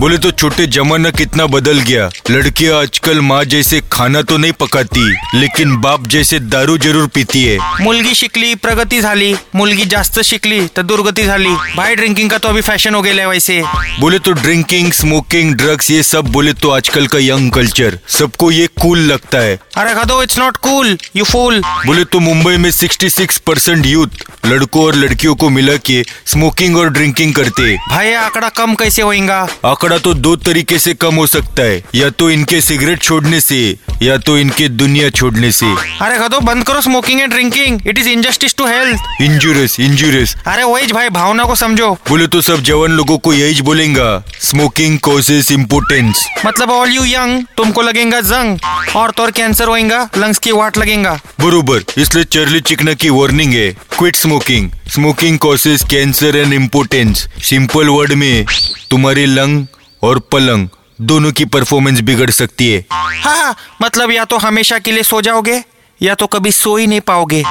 बोले तो छोटे जमाना कितना बदल गया। लड़कियाँ आजकल माँ जैसे खाना तो नहीं पकाती लेकिन बाप जैसे दारू ज़रूर पीती है। मुलगी शिकली प्रगती झाली मुलगी जास्त शिकली तर दुर्गती झाली। बाय ड्रिंकिंग का तो अभी फ़ैशन हो गेलाय वैसे। बोले तो ड्रिंकिंग स्मोकिंग ड्रग्स ये सब बोले तो आजकल का यंग कल्चर सबको ये कूल लगता है। अरे खदो it's not cool you fool बोले तो मुंबई में 66 परसेंट यूथ लड़कों और लड़कियों को मिला के स्मोकिंग और ड्रिंकिंग करते। हैं भाई आंकड़ा कम कैसे होगा आंकड़ा तो दो तरीके से कम हो सकता है। या तो इनके सिगरेट छोड़ने से या तो इनके दुनिया छोड़ने से। अरे खदो बंद करो smoking and drinking it is injustice to health injurious injurious अरे वही भाई भावना को समझो। बोले तो सब जवान लोगों को यही बोलेगा। स्मोकिंग कॉजेज इम्पोर्टेंस मतलब ऑल यू यंग तुमको लगेगा जंग और तो कैंसर होएगा लंग्स की वाट लगेगा। बरूबर इसलिए चर्ली चिकना की वार्निंग है। Quit smoking smoking causes cancer and importance simple word में तुम्हारी लंग और पलंग दोनों की परफॉर्मेंस बिगड़ सकती है। हाँ मतलब या तो हमेशा के लिए सो जाओगे या तो कभी सो ही नहीं पाओगे।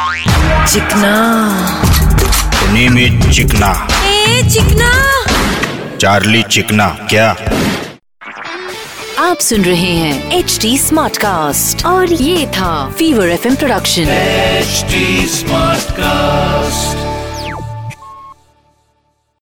चिकना। इज़ चिकना। ए चिकना। चार्ली चिकना क्या? आप सुन रहे हैं एच डी स्मार्ट कास्ट और ये था Fever FM production H smart Smartcast.